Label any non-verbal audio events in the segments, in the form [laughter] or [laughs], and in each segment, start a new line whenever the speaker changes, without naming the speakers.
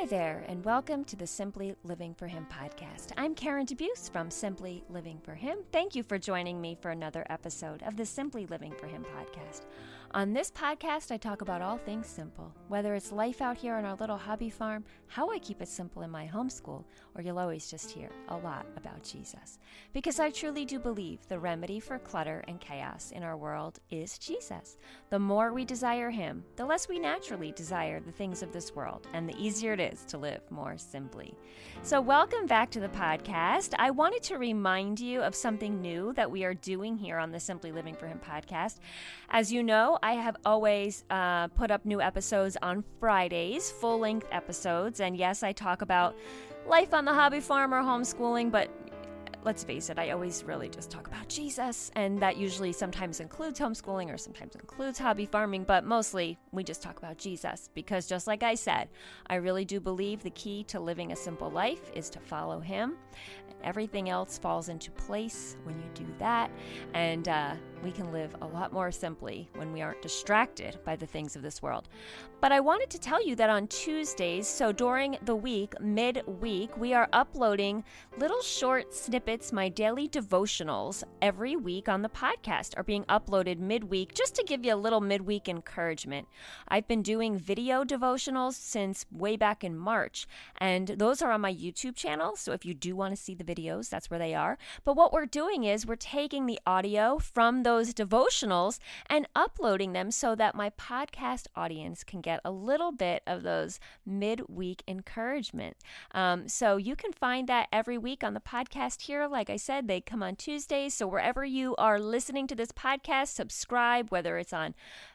Hi there, and welcome to the Simply Living for Him podcast. I'm Karen DeBeus from Simply Living for Him. Thank you for joining me for another episode of the Simply Living for Him podcast. On this podcast, I talk about all things simple, whether it's life out here on our little hobby farm, how I keep it simple in my homeschool, or you'll always just hear a lot about Jesus. Because I truly do believe the remedy for clutter and chaos in our world is Jesus. The more we desire Him, the less we naturally desire the things of this world, and the easier it is to live more simply. So, welcome back to the podcast. I wanted to remind you of something new that we are doing here on the Simply Living for Him podcast. As you know, I have always uh, put up new episodes on Fridays, full length episodes. And yes, I talk about life on the hobby farm or homeschooling, but let's face it, I always really just talk about Jesus, and that usually sometimes includes homeschooling or sometimes includes hobby farming, but mostly we just talk about Jesus because, just like I said, I really do believe the key to living a simple life is to follow Him. Everything else falls into place when you do that, and uh, we can live a lot more simply when we aren't distracted by the things of this world. But I wanted to tell you that on Tuesdays, so during the week, mid-week, we are uploading little short snippets, my daily devotionals, every week on the podcast are being uploaded midweek just to give you a little midweek encouragement. I've been doing video devotionals since way back in March, and those are on my YouTube channel. So if you do want to see the videos, that's where they are. But what we're doing is we're taking the audio from those devotionals and uploading them so that my podcast audience can get a little bit of those midweek encouragement. Um, so you can find that every week on the podcast here. Like I said, they come on Tuesdays. So wherever you are listening to this podcast, subscribe, whether it's on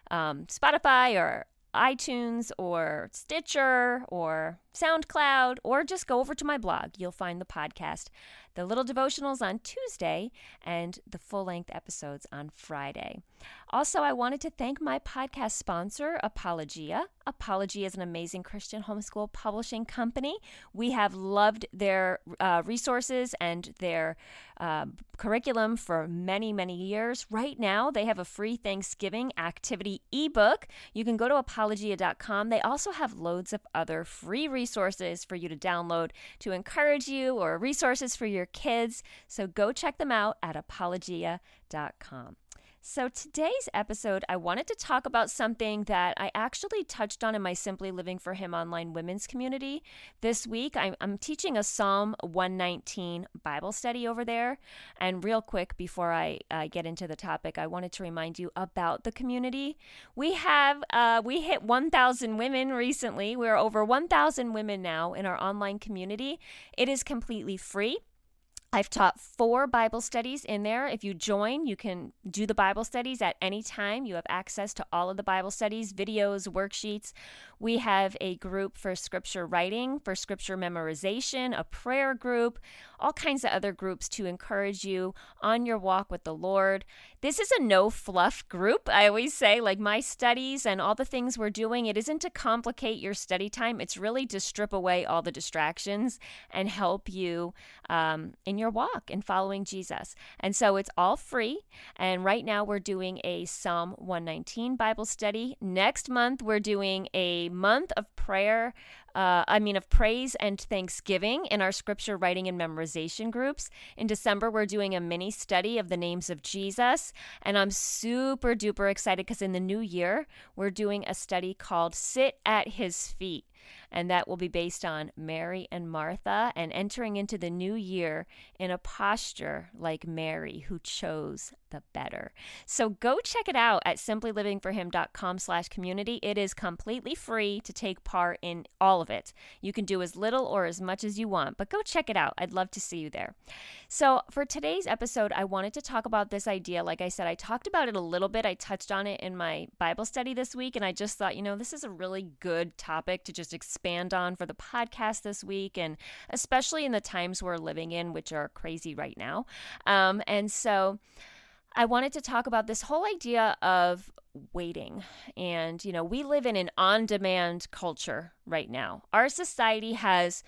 um, Spotify or iTunes or Stitcher or SoundCloud, or just go over to my blog. You'll find the podcast, the little devotionals on Tuesday, and the full length episodes on Friday. Also, I wanted to thank my podcast sponsor, Apologia. Apologia is an amazing Christian homeschool publishing company. We have loved their uh, resources and their uh, curriculum for many, many years. Right now, they have a free Thanksgiving activity ebook. You can go to apologia.com. They also have loads of other free resources for you to download to encourage you or resources for your kids. So go check them out at apologia.com. So, today's episode, I wanted to talk about something that I actually touched on in my Simply Living for Him online women's community. This week, I'm, I'm, teaching a Psalm 119 Bible study over there. And, real quick, before I uh, get into the topic, I wanted to remind you about the community. We have, uh, we hit 1,000 women recently. We're over 1,000 women now in our online community. It is completely free. I've taught four Bible studies in there. If you join, you can do the Bible studies at any time. You have access to all of the Bible studies, videos, worksheets. We have a group for scripture writing, for scripture memorization, a prayer group, all kinds of other groups to encourage you on your walk with the Lord. This is a no fluff group. I always say, like my studies and all the things we're doing, it isn't to complicate your study time. It's really to strip away all the distractions and help you um, in your walk and following Jesus. And so it's all free. And right now we're doing a Psalm 119 Bible study. Next month, we're doing a month of prayer, uh, I mean, of praise and thanksgiving in our scripture writing and memorization groups. In December, we're doing a mini study of the names of Jesus. And I'm super duper excited because in the new year, we're doing a study called Sit at His Feet and that will be based on Mary and Martha and entering into the new year in a posture like Mary who chose the better. So go check it out at simplylivingforhim.com slash community. It is completely free to take part in all of it. You can do as little or as much as you want, but go check it out. I'd love to see you there. So for today's episode, I wanted to talk about this idea. Like I said, I talked about it a little bit. I touched on it in my Bible study this week, and I just thought, you know, this is a really good topic to just expand on for the podcast this week, and especially in the times we're living in, which are crazy right now. Um, and so, I wanted to talk about this whole idea of waiting. And, you know, we live in an on demand culture right now. Our society has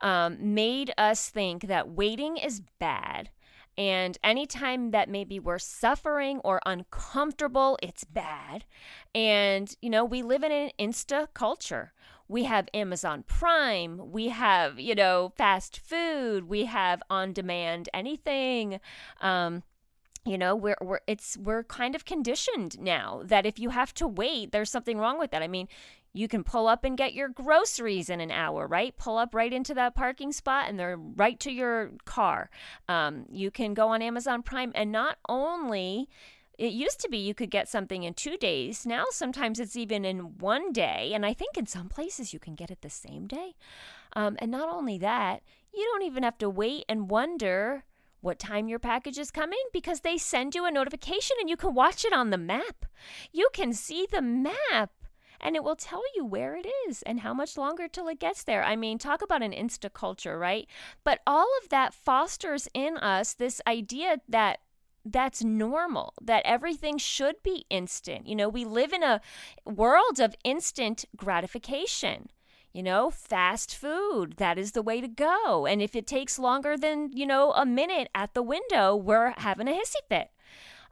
um, made us think that waiting is bad. And anytime that maybe we're suffering or uncomfortable, it's bad. And, you know, we live in an insta culture we have Amazon Prime, we have, you know, fast food, we have on demand anything. Um, you know we're, we're it's we're kind of conditioned now that if you have to wait there's something wrong with that i mean you can pull up and get your groceries in an hour, right? Pull up right into that parking spot and they're right to your car. Um, you can go on Amazon Prime and not only it used to be you could get something in two days. Now, sometimes it's even in one day. And I think in some places you can get it the same day. Um, and not only that, you don't even have to wait and wonder what time your package is coming because they send you a notification and you can watch it on the map. You can see the map and it will tell you where it is and how much longer till it gets there. I mean, talk about an insta culture, right? But all of that fosters in us this idea that that's normal, that everything should be instant. You know, we live in a world of instant gratification. You know, fast food, that is the way to go. And if it takes longer than, you know, a minute at the window, we're having a hissy fit.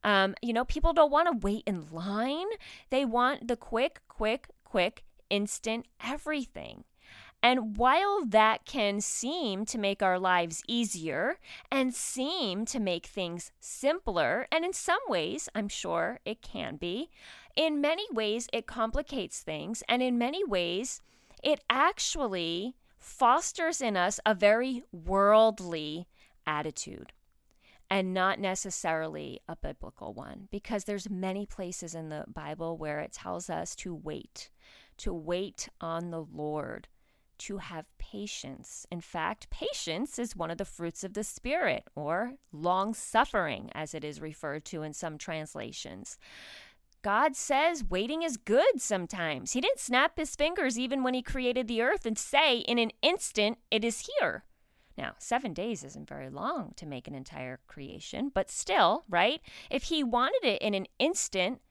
Um, you know, people don't want to wait in line. They want the quick, quick, quick, instant everything. And while that can seem to make our lives easier and seem to make things simpler, and in some ways, I'm sure it can be, in many ways, it complicates things. And in many ways, it actually fosters in us a very worldly attitude and not necessarily a biblical one because there's many places in the Bible where it tells us to wait, to wait on the Lord, to have patience. In fact, patience is one of the fruits of the spirit or long suffering as it is referred to in some translations. God says waiting is good sometimes. He didn't snap his fingers even when he created the earth and say in an instant it is here. Now, seven days isn't very long to make an entire creation, but still, right? If he wanted it in an instant,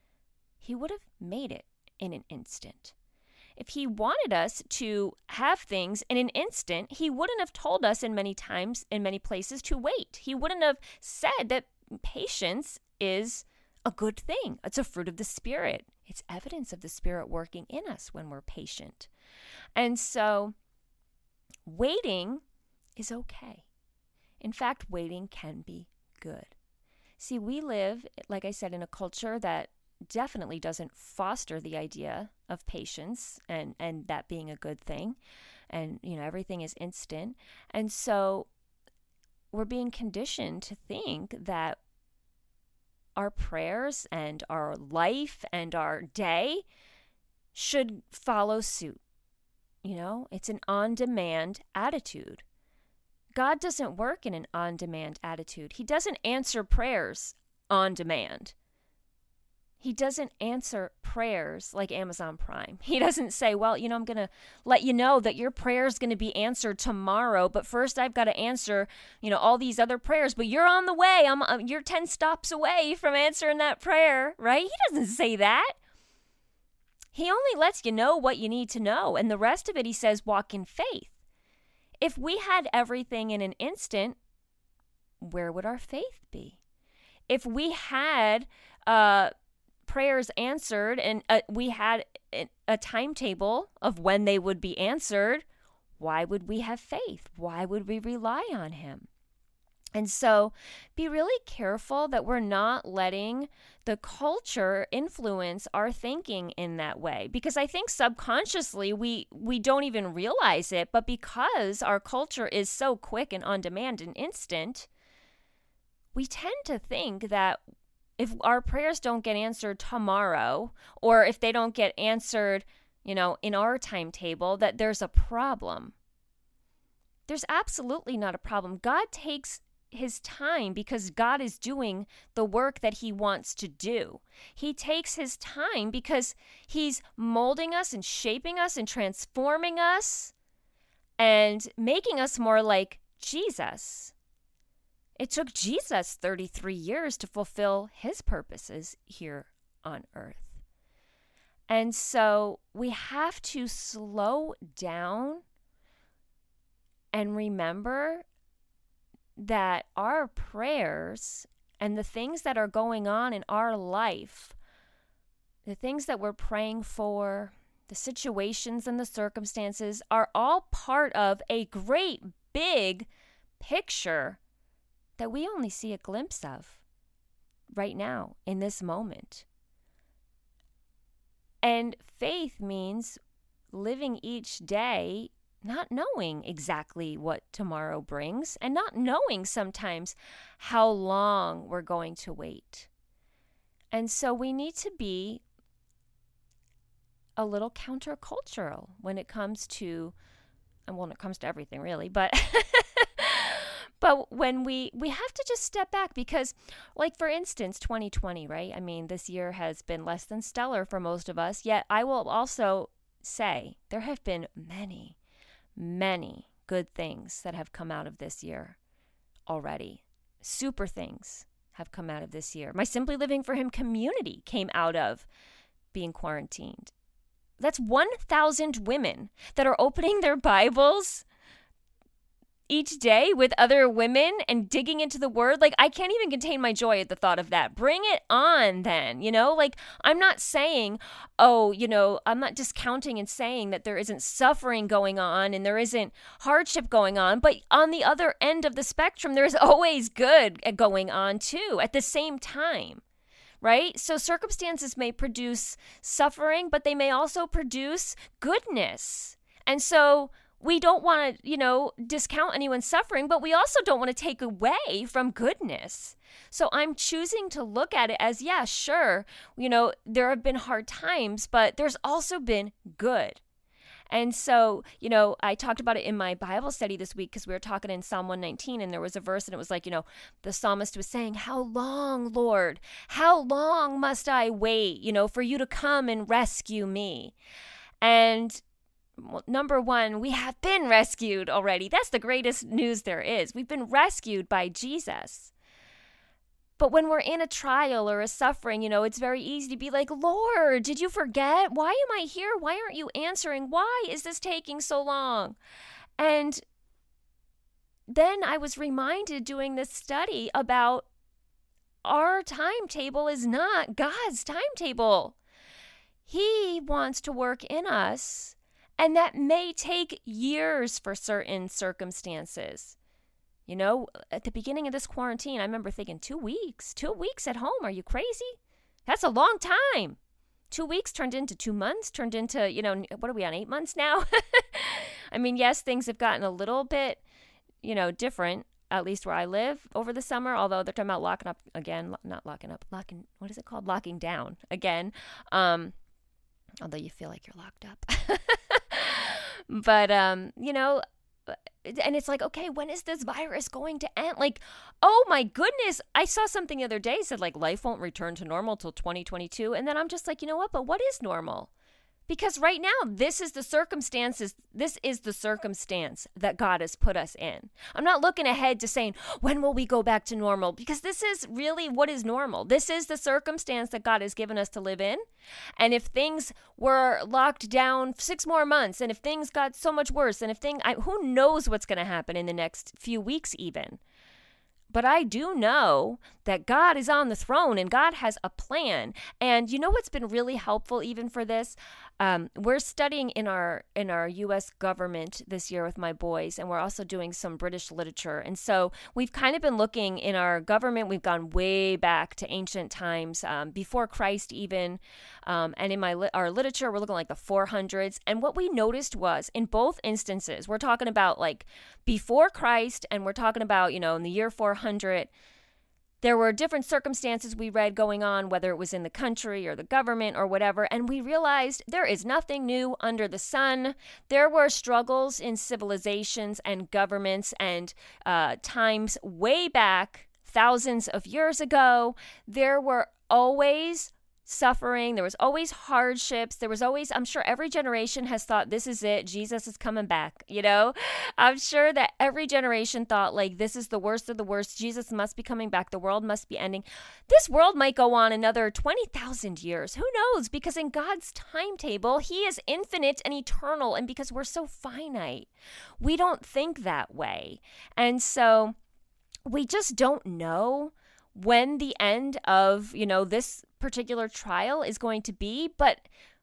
he would have made it in an instant. If he wanted us to have things in an instant, he wouldn't have told us in many times, in many places, to wait. He wouldn't have said that patience is a good thing. It's a fruit of the Spirit. It's evidence of the Spirit working in us when we're patient. And so, waiting is okay. In fact, waiting can be good. See, we live, like I said, in a culture that definitely doesn't foster the idea of patience and, and that being a good thing. And, you know, everything is instant. And so we're being conditioned to think that our prayers and our life and our day should follow suit. You know, it's an on demand attitude. God doesn't work in an on demand attitude. He doesn't answer prayers on demand. He doesn't answer prayers like Amazon Prime. [laughs] He doesn't say, Well, you know, I'm going to let you know that your prayer is going to be answered tomorrow, but first I've got to answer, you know, all these other prayers, but you're on the way. I'm, I'm you're 10 stops away from answering that prayer, right? He doesn't say that. He only lets you know what you need to know, and the rest of it he says walk in faith. If we had everything in an instant, where would our faith be? If we had uh, prayers answered and uh, we had a timetable of when they would be answered, why would we have faith? Why would we rely on Him? And so be really careful that we're not letting the culture influence our thinking in that way because I think subconsciously we we don't even realize it but because our culture is so quick and on demand and instant we tend to think that if our prayers don't get answered tomorrow or if they don't get answered, you know, in our timetable that there's a problem. There's absolutely not a problem. God takes his time because God is doing the work that he wants to do. He takes his time because he's molding us and shaping us and transforming us and making us more like Jesus. It took Jesus 33 years to fulfill his purposes here on earth. And so we have to slow down and remember that our prayers and the things that are going on in our life, the things that we're praying for, the situations and the circumstances are all part of a great big picture that we only see a glimpse of right now in this moment. And faith means living each day not knowing exactly what tomorrow brings and not knowing sometimes how long we're going to wait. And so we need to be a little countercultural when it comes to and well, when it comes to everything really, but [laughs] but when we we have to just step back because like for instance 2020 right? I mean this year has been less than stellar for most of us yet i will also say there have been many many good things that have come out of this year already. Super things have come out of this year. My simply living for him community came out of being quarantined. That's 1000 women that are opening their bibles each day with other women and digging into the word, like I can't even contain my joy at the thought of that. Bring it on then, you know? Like I'm not saying, oh, you know, I'm not discounting and saying that there isn't suffering going on and there isn't hardship going on, but on the other end of the spectrum there's [laughs] always good eh, going on too at the same time right? So circumstances may produce suffering, but they may also produce goodness. And so we don't want to, you know, discount anyone's suffering, but we also don't want to take away from goodness. So I'm choosing to look at it as, yeah, sure, you know, there have been hard times, but there's also been good. And so, you know, I talked about it in my Bible study this week because we were talking in Psalm 119 and there was a verse and it was like, you know, the psalmist was saying, How long, Lord? How long must I wait, you know, for you to come and rescue me? And number one, we have been rescued already. That's the greatest news there is. We've been rescued by Jesus. But when we're in a trial or a suffering, you know, it's very easy to be like, Lord, did you forget? Why am I here? Why aren't you answering? Why is this taking so long? And then I was reminded doing this study about our timetable is not God's timetable. He wants to work in us and that may take years for certain circumstances. You know, at the beginning of this quarantine, I remember thinking, two weeks, two weeks at home. Are you crazy? That's a long time. Two weeks turned into two months, turned into, you know, what are we on, eight months now? [laughs] I mean, yes, things have gotten a little bit, you know, different, at least where I live over the summer, although they're talking about locking up again, not locking up, locking, what is it called? Locking down again. Um, although you feel like you're locked up. [laughs] [laughs] but um, you know, and it's like, okay, when is this virus going to end? Like, oh my goodness, I saw something the other day said like life won't return to normal till 2022, and then I'm just like, you know what? But what is normal? Because right now, this is the circumstances, this is the circumstance that God has put us in. I'm not looking ahead to saying, when will we go back to normal? Because this is really what is normal. This is the circumstance that God has given us to live in. And if things were locked down six more months, and if things got so much worse, and if things, who knows what's going to happen in the next few weeks, even. But I do know that God is on the throne and God has a plan. And you know what's been really helpful even for this? Um, we're studying in our in our U.S. government this year with my boys, and we're also doing some British literature. And so we've kind of been looking in our government. We've gone way back to ancient times, um, before Christ even. Um, and in my our literature, we're looking like the 400s. And what we noticed was in both instances, we're talking about like before Christ, and we're talking about you know in the year 400 there were different circumstances we read going on, whether it was in the country or the government or whatever, and we realized there is nothing new under the sun. There were struggles in civilizations and governments and uh, times way back, thousands of years ago. There were always suffering. There was always hardships. There was always, I'm sure every generation has thought, this is it. Jesus is coming back. You know, I'm sure that every generation thought, like, this is the worst of the worst. Jesus must be coming back. The world must be ending. This world might go on another 20,000 years. Who knows? Because in God's timetable, He is infinite and eternal. And because we're so finite, we don't think that way. And so we just don't know when the end of, you know, this particular trial is going to be, but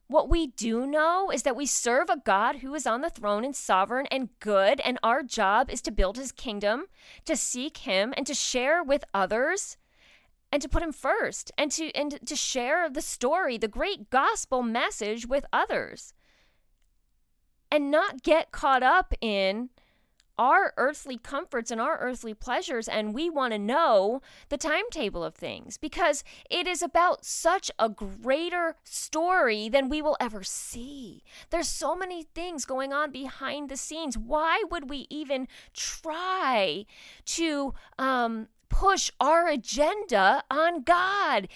What we do know is that we serve a God who is on the throne and sovereign and good, and our job is to build his kingdom, to seek him, and to share with others and to put him first and to and to share the story the great gospel message with others and not get caught up in our earthly comforts and our earthly pleasures, and we want to know the timetable of things because it is about such a greater story than we will ever see. There's so many things going on behind the scenes. Why would we even try to um, push our agenda on God?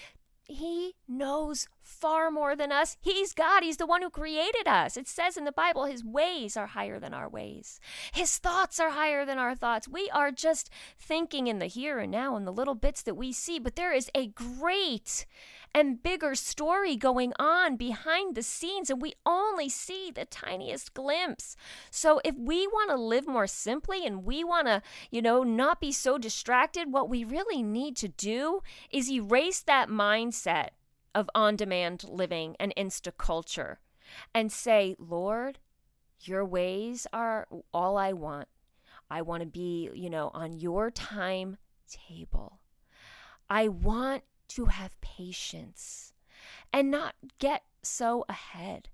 He knows far more than us. He's God. He's the one who created us. It says in the Bible, His ways are higher than our ways, His thoughts are higher than our thoughts. We are just thinking in the here and now and the little bits that we see, but there is a great and bigger story going on behind the scenes, and we only see the tiniest glimpse. So, if we want to live more simply and we want to, you know, not be so distracted, what we really need to do is erase that mindset of on demand living and insta culture and say, Lord, your ways are all I want. I want to be, you know, on your time table. I want to have patience and not get so ahead.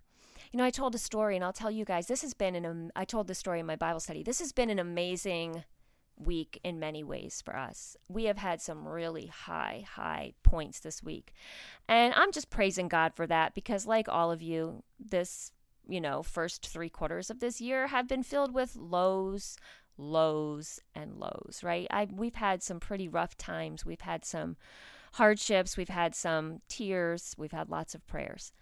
You know, I told a story, and I'll tell you guys, this has been an, I told the story in my Bible study. This has been an amazing week in many ways for us. We have had some really high, high points this week. And I'm just praising God for that because, like all of you, this, you know, first three quarters of this year have been filled with lows, lows, and lows, right? I, we've had some pretty rough times. We've had some hardships. We've had some tears. We've had lots of prayers.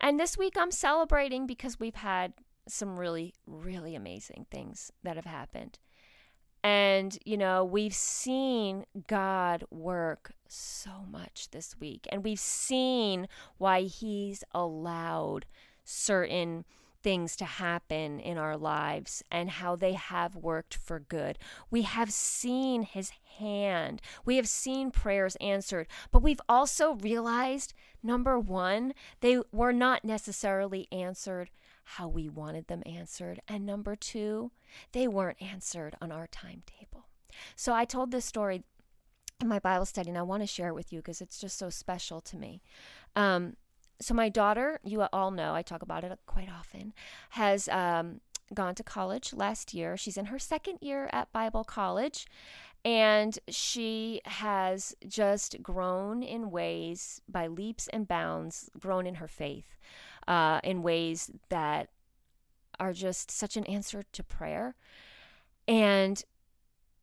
And this week I'm celebrating because we've had some really, really amazing things that have happened. And, you know, we've seen God work so much this week, and we've seen why He's allowed certain things to happen in our lives and how they have worked for good. We have seen His hand, we have seen prayers answered, but we've also realized number one, they were not necessarily answered how we wanted them answered. And number two, they weren't answered on our timetable. So I told this story in my Bible study, and I want to share it with you because it's just so special to me. Um, so my daughter, you all know, I talk about it quite often, has um, gone to college last year. She's in her second year at Bible college, and she has just grown in ways by leaps and bounds, grown in her faith uh, in ways that are just such an answer to prayer and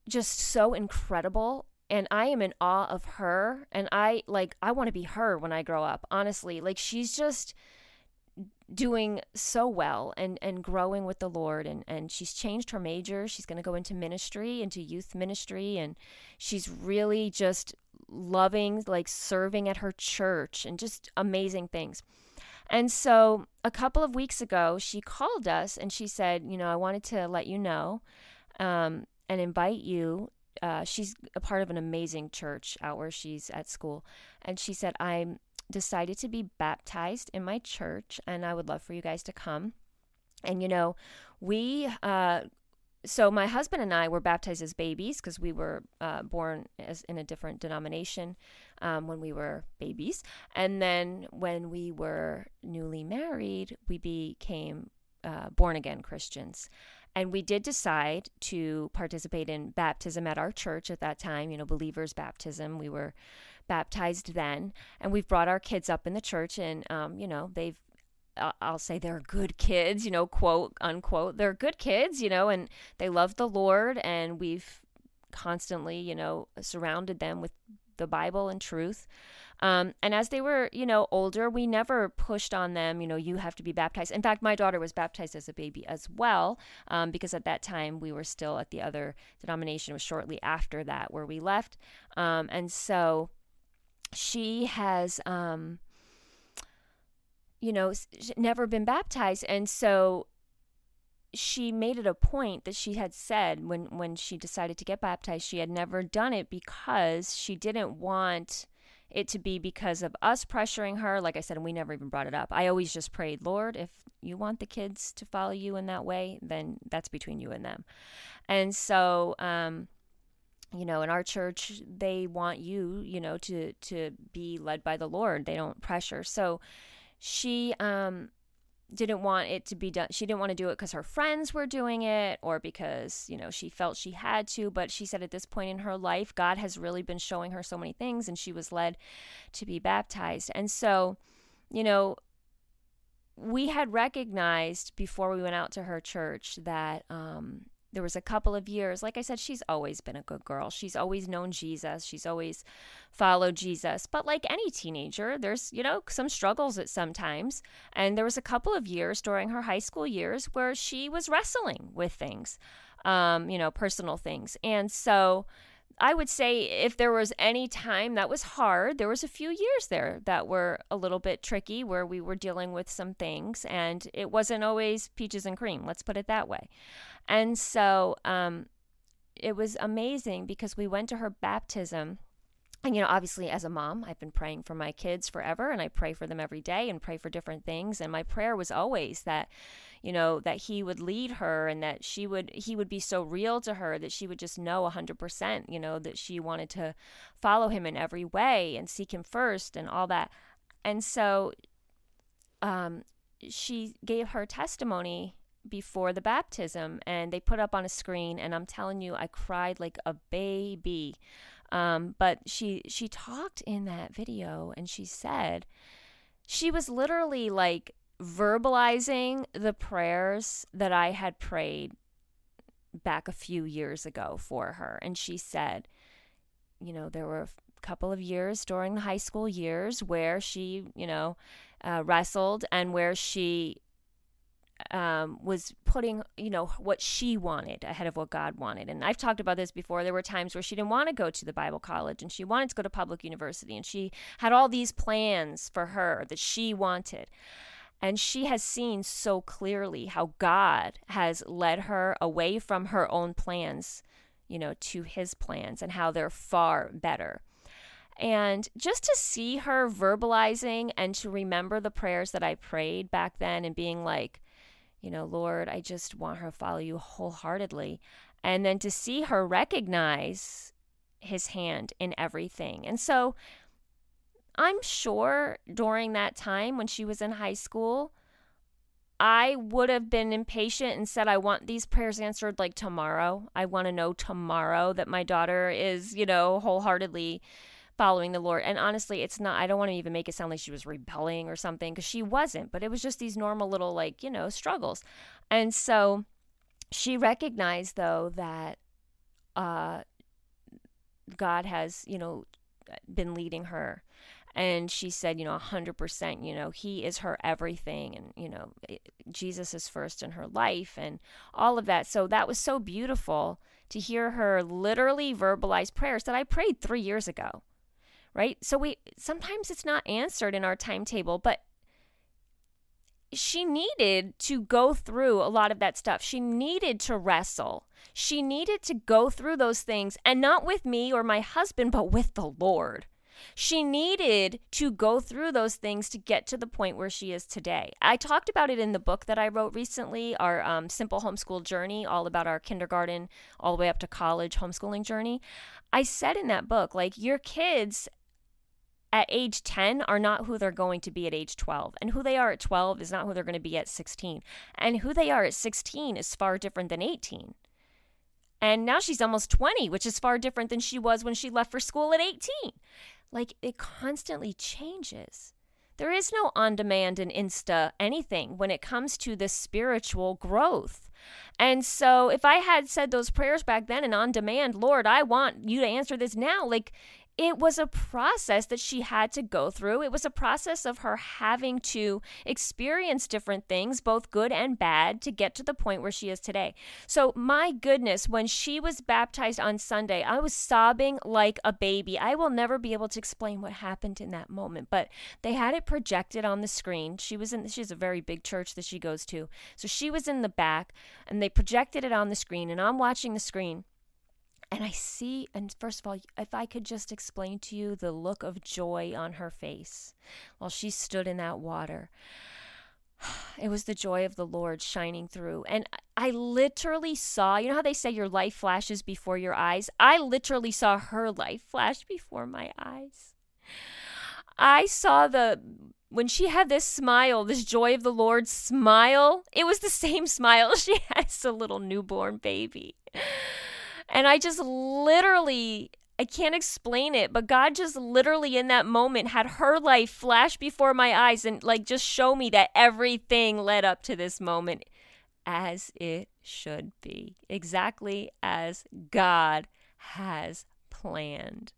just so incredible. And I am in awe of her. And I like I want to be her when I grow up honestly. Like she's just doing so well and and growing with the Lord. And and she's changed her major. She's going to go into ministry into youth ministry. And she's really just loving like serving at her church and just amazing things. And so a couple of weeks ago, she called us and she said, You know, I wanted to let you know um, and invite you. Uh, she's a part of an amazing church out where she's at school. And she said, I'm decided to be baptized in my church and I would love for you guys to come. And, you know, we uh, so my husband and I were baptized as babies because we were uh, born as in a different denomination um, when we were babies, and then when we were newly married, we became uh, born again Christians. And we did decide to participate in baptism at our church at that time, you know, believers' baptism. We were baptized then, and we've brought our kids up in the church, and um, you know, they've I'll say they're good kids, you know, quote unquote. They're good kids, you know, and they love the Lord, and we've constantly, you know, surrounded them with the Bible and truth. Um, and as they were, you know, older, we never pushed on them, you know, you have to be baptized. In fact, my daughter was baptized as a baby as well, um, because at that time we were still at the other denomination. It was shortly after that where we left. Um, and so she has, um, you know, never been baptized. And so she made it a point that she had said when, when she decided to get baptized, she had never done it because she didn't want it to be because of us pressuring her. Like I said, and we never even brought it up. I always just prayed, Lord, if you want the kids to follow you in that way, then that's between you and them. And so, um, you know, in our church, they want you, you know, to to be led by the Lord. They don't pressure. So she um didn't want it to be done. She didn't want to do it because her friends were doing it or because, you know, she felt she had to. But she said at this point in her life, God has really been showing her so many things and she was led to be baptized. And so, you know, we had recognized before we went out to her church that um, there was a couple of years like i said she's always been a good girl. She's always known jesus. She's always followed jesus. But like any teenager there's you know some struggles at sometimes. And there was a couple of years during her high school years where she was wrestling with things um, you know personal things. And so I would say if there was any time that was hard, there was a few years there that were a little bit tricky where we were dealing with some things. And it wasn't always peaches and cream, let's put it that way. And so um, it was amazing because we went to her baptism. And, you know, obviously, as a mom, I've been praying for my kids forever and I pray for them every day and pray for different things. And my prayer was always that, you know, that he would lead her and that she would, he would be so real to her that she would just know 100%, you know, that she wanted to follow him in every way and seek him first and all that. And so um, she gave her testimony before the baptism and they put up on a screen and I'm telling you I cried like a baby. Um, but she she talked in that video and she said she was literally like verbalizing the prayers that I had prayed back a few years ago for her and she said you know there were a couple of years during the high school years where she you know uh, wrestled and where she um, was putting, you know, what she wanted ahead of what God wanted. And I've talked about this before. There were times where she didn't want to go to the Bible college and she wanted to go to public university and she had all these plans for her that she wanted. And she has seen so clearly how God has led her away from her own plans, you know, to his plans and how they're far better. And just to see her verbalizing and to remember the prayers that I prayed back then and being like, you know, Lord, I just want her to follow you wholeheartedly. And then to see her recognize his hand in everything. And so I'm sure during that time when she was in high school, I would have been impatient and said, I want these prayers answered like tomorrow. I want to know tomorrow that my daughter is, you know, wholeheartedly following the Lord. And honestly, it's not, I don't want to even make it sound like she was rebelling or something because she wasn't, but it was just these normal little, like, you know, struggles. And so she recognized, though, that uh, God has, you know, been leading her. And she said, you know, 100%, you know, he is her everything. And, you know, Jesus is first in her life and all of that. So that was so beautiful to hear her literally verbalize prayers that I prayed three years ago right? So we sometimes it's not answered in our timetable, but she needed to go through a lot of that stuff. She needed to wrestle. She needed to go through those things and not with me or my husband, but with the Lord. She needed to go through those things to get to the point where she is today. I talked about it in the book that I wrote recently, our um, Simple Homeschool Journey, all about our kindergarten all the way up to college homeschooling journey. I said in that book, like, your kids at age 10 are not who they're going to be at age 12. And who they are at 12 is not who they're going to be at 16. And who they are at 16 is far different than 18. And now she's almost 20, which is far different than she was when she left for school at 18. Like it constantly changes. There is no on demand and insta anything when it comes to this spiritual growth. And so if I had said those prayers back then and on demand, Lord, I want you to answer this now, like it was a process that she had to go through. It was a process of her having to experience different things, both good and bad, to get to the point where she is today. So, my goodness, when she was baptized on Sunday, I was sobbing like a baby. I will never be able to explain what happened in that moment, but they had it projected on the screen. She was in, she has a very big church that she goes to. So, she was in the back and they projected it on the screen, and I'm watching the screen And I see, and first of all, if I could just explain to you the look of joy on her face while she stood in that water. [sighs] It was the joy of the Lord shining through. And I literally saw, you know how they say your life flashes before your eyes? I literally saw her life flash before my eyes. I saw the when she had this smile, this joy of the Lord smile, it was the same [laughs] smile she has a little newborn baby. And I just literally, I can't explain it, but God just literally in that moment had her life flash before my eyes and like just show me that everything led up to this moment as it should be, exactly as God has planned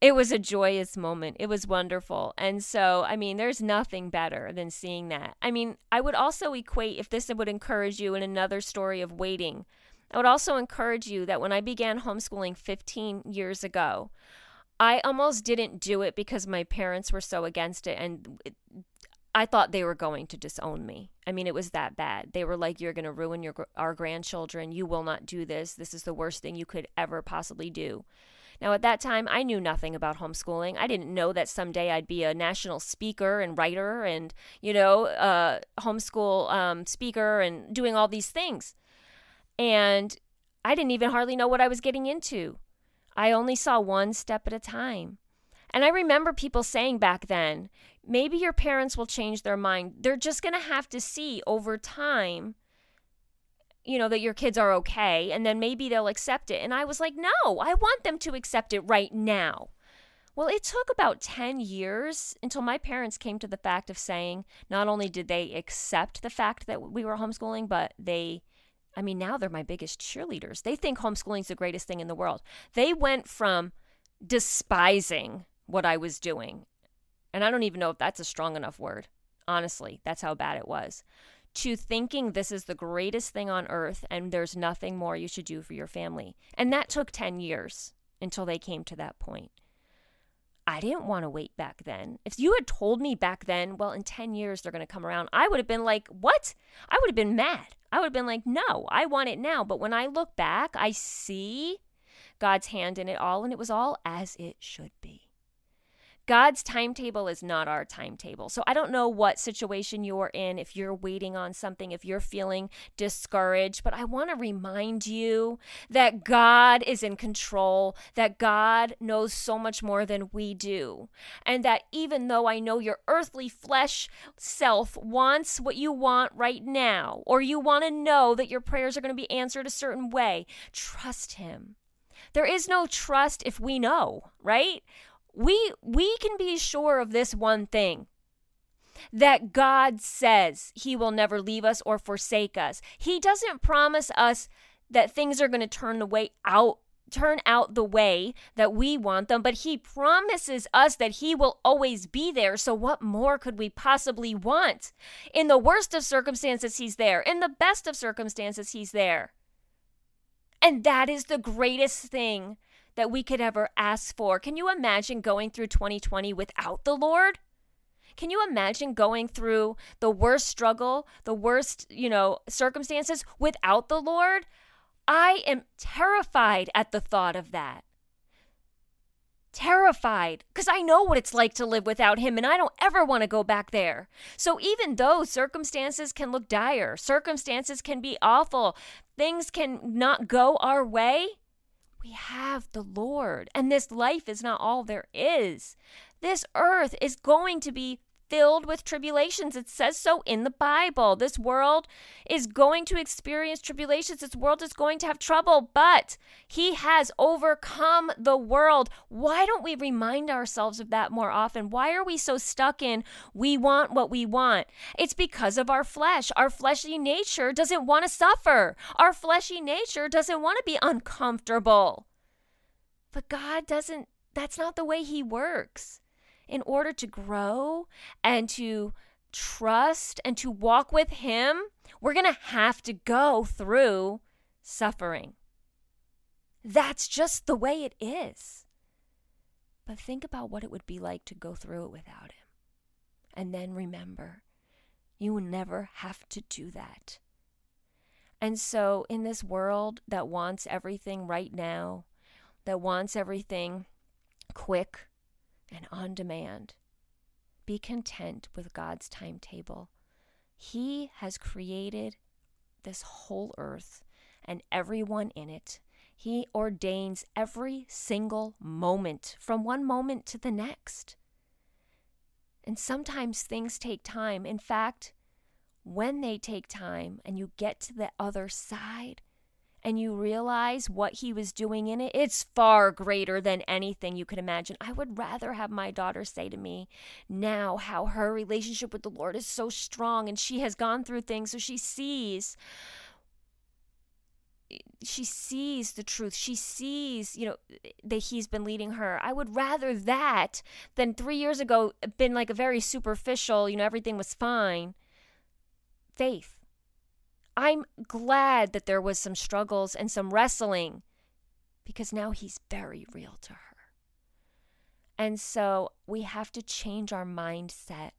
it was a joyous moment. It was wonderful. And so, I mean, there's nothing better than seeing that. I mean, I would also equate, if this would encourage you in another story of waiting, I would also encourage you that when I began homeschooling 15 years ago, I almost didn't do it because my parents were so against it. And it, I thought they were going to disown me. I mean, it was that bad. They were like, "You're going to ruin your our grandchildren. You will not do this. This is the worst thing you could ever possibly do." Now, at that time, I knew nothing about homeschooling. I didn't know that someday I'd be a national speaker and writer and, you know, uh, homeschool um, speaker and doing all these things. And I didn't even hardly know what I was getting into. I only saw one step at a time. And I remember people saying back then, maybe your parents will change their mind. They're just going to have to see over time you know, that your kids are okay, and then maybe they'll accept it. And I was like, no, I want them to accept it right now. Well, it took about 10 years until my parents came to the fact of saying not only did they accept the fact that we were homeschooling, but they, I mean, now they're my biggest cheerleaders. They think homeschooling's the greatest thing in the world. They went from despising what I was doing, and I don't even know if that's a strong enough word. Honestly, that's how bad it was to thinking this is the greatest thing on earth and there's nothing more you should do for your family. And that took 10 years until they came to that point. I didn't want to wait back then. If you had told me back then, well, in 10 years they're going to come around, I would have been like, what? I would have been mad. I would have been like, no, I want it now. But when I look back, I see God's hand in it all, and it was all as it should be. God's timetable is not our timetable. So I don't know what situation you're in, if you're waiting on something, if you're feeling discouraged, but I want to remind you that God is in control, that God knows so much more than we do. And that even though I know your earthly flesh self wants what you want right now, or you want to know that your prayers are going to be answered a certain way, trust Him. There is no trust if we know, right? We we can be sure of this one thing that God says he will never leave us or forsake us. He doesn't promise us that things are going to turn the way out turn out the way that we want them, but he promises us that he will always be there. So what more could we possibly want? In the worst of circumstances he's there. In the best of circumstances he's there. And that is the greatest thing that we could ever ask for. Can you imagine going through 2020 without the Lord? Can you imagine going through the worst struggle, the worst, you know, circumstances without the Lord? I am terrified at the thought of that. Terrified because I know what it's like to live without him and I don't ever want to go back there. So, even though circumstances can look dire, circumstances can be awful, things can not go our way, we have the Lord, and this life is not all there is. This earth is going to be filled with tribulations. It says so in the Bible. This world is going to experience tribulations. This world is going to have trouble, but He has overcome the world. Why don't we remind ourselves of that more often? Why are we so stuck in we want what we want? It's because of our flesh. Our fleshy nature doesn't want to suffer, our fleshy nature doesn't want to be uncomfortable. But God doesn't, that's not the way He works in order to grow and to trust and to walk with Him, we're going to have to go through suffering. That's just the way it is. But think about what it would be like to go through it without Him. And then remember, you will never have to do that. And so, in this world that wants everything right now, that wants everything quick and on demand, be content with God's timetable. He has created this whole earth and everyone in it. He ordains every single moment from one moment to the next. And sometimes things take time. In fact, when they take time and you get to the other side and you realize what he was doing in it, it's far greater than anything you could imagine. I would rather have my daughter say to me now how her relationship with the Lord is so strong and she has gone through things so she sees she sees the truth. She sees, you know, that he's been leading her. I would rather that than three years ago been like a very superficial, you know, everything was fine. Faith. I'm glad that there was some struggles and some wrestling because now he's very real to her. And so we have to change our mindset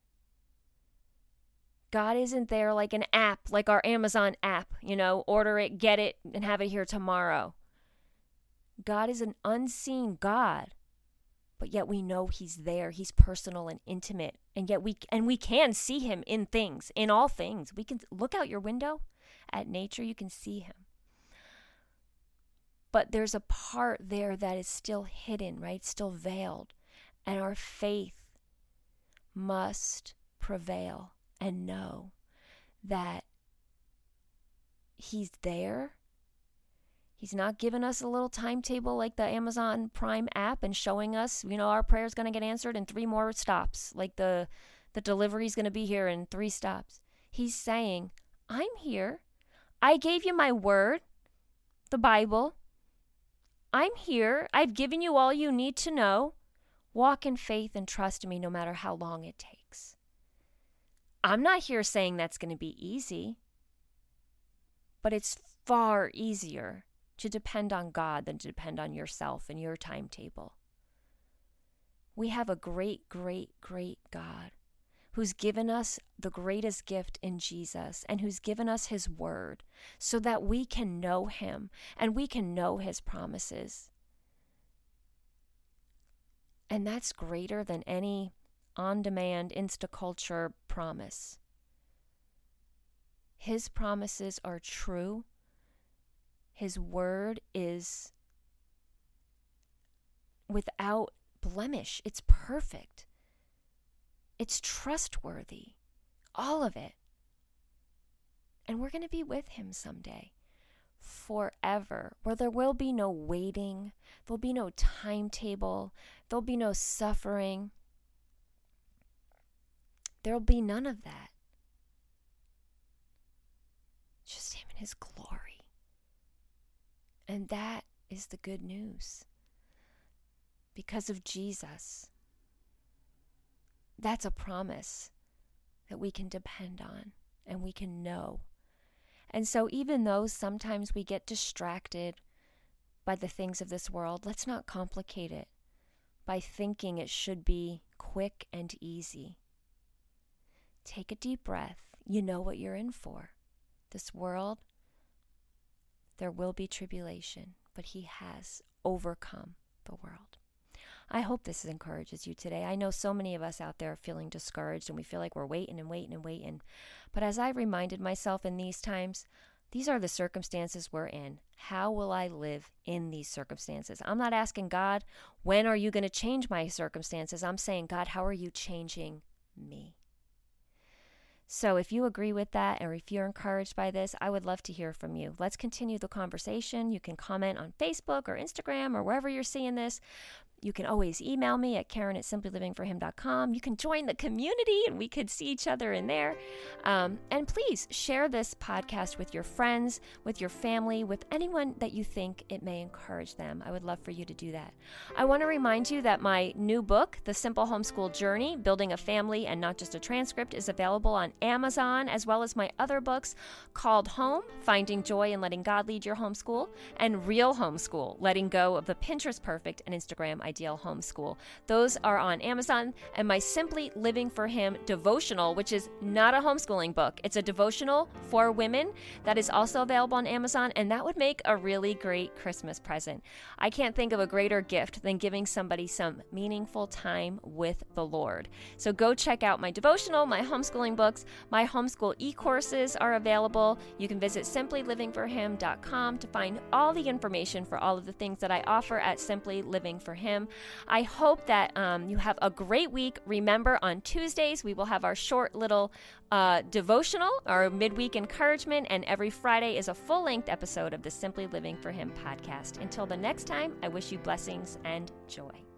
God isn't there like an app, like our Amazon app, you know, order it, get it, and have it here tomorrow. God is an unseen God, but yet we know he's there. He's personal and intimate. And yet we and we can see him in things, in all things. We can look out your window at nature, you can see him. But there's a part there that is still hidden, right? Still veiled. And our faith must prevail and know that He's there. He's not giving us a little timetable like the Amazon Prime app and showing us, you know, our prayer is going to get answered in three more stops, like the the delivery is going to be here in three stops. He's saying, "I'm here. I gave you my word, the Bible. I'm here. I've given you all you need to know. Walk in faith and trust me no matter how long it takes." I'm not here saying that's going to be easy, but it's far easier to depend on God than to depend on yourself and your timetable. We have a great, great, great God who's given us the greatest gift in Jesus and who's given us his word so that we can know him and we can know his promises. And that's greater than any on demand Instaculture promise. His promises are true. His word is without blemish. It's perfect. It's trustworthy. All of it. And we're going to be with him someday forever, where there will be no waiting, there'll be no timetable, there'll be no suffering. There'll be none of that. Just Him and His glory. And that is the good news. Because of Jesus, that's a promise that we can depend on and we can know. And so, even though sometimes we get distracted by the things of this world, let's not complicate it by thinking it should be quick and easy. Take a deep breath. You know what you're in for. This world, there will be tribulation, but He has overcome the world. I hope this encourages you today. I know so many of us out there are feeling discouraged and we feel like we're waiting and waiting and waiting. But as I reminded myself in these times, these are the circumstances we're in. How will I live in these circumstances? I'm not asking God, when are you going to change my circumstances? I'm saying, God, how are you changing me? So, if you agree with that or if you're encouraged by this, I would love to hear from you. Let's continue the conversation. You can comment on Facebook or Instagram or wherever you're seeing this. You can always email me at Karen at simplylivingforhim.com. You can join the community and we could see each other in there. Um, and please share this podcast with your friends, with your family, with anyone that you think it may encourage them. I would love for you to do that. I want to remind you that my new book, The Simple Homeschool Journey Building a Family and Not Just a Transcript, is available on Amazon, as well as my other books called Home Finding Joy and Letting God Lead Your Homeschool, and Real Homeschool Letting Go of the Pinterest Perfect and Instagram Ideal Homeschool. Those are on Amazon, and my Simply Living for Him devotional, which is not a homeschooling book, it's a devotional for women that is also available on Amazon, and that would make a really great Christmas present. I can't think of a greater gift than giving somebody some meaningful time with the Lord. So go check out my devotional, my homeschooling books, my homeschool e courses are available. You can visit simplylivingforhim.com to find all the information for all of the things that I offer at Simply Living for Him. I hope that um, you have a great week. Remember, on Tuesdays, we will have our short little uh, devotional, our midweek encouragement, and every Friday is a full length episode of the Simply Living for Him podcast. Until the next time, I wish you blessings and joy.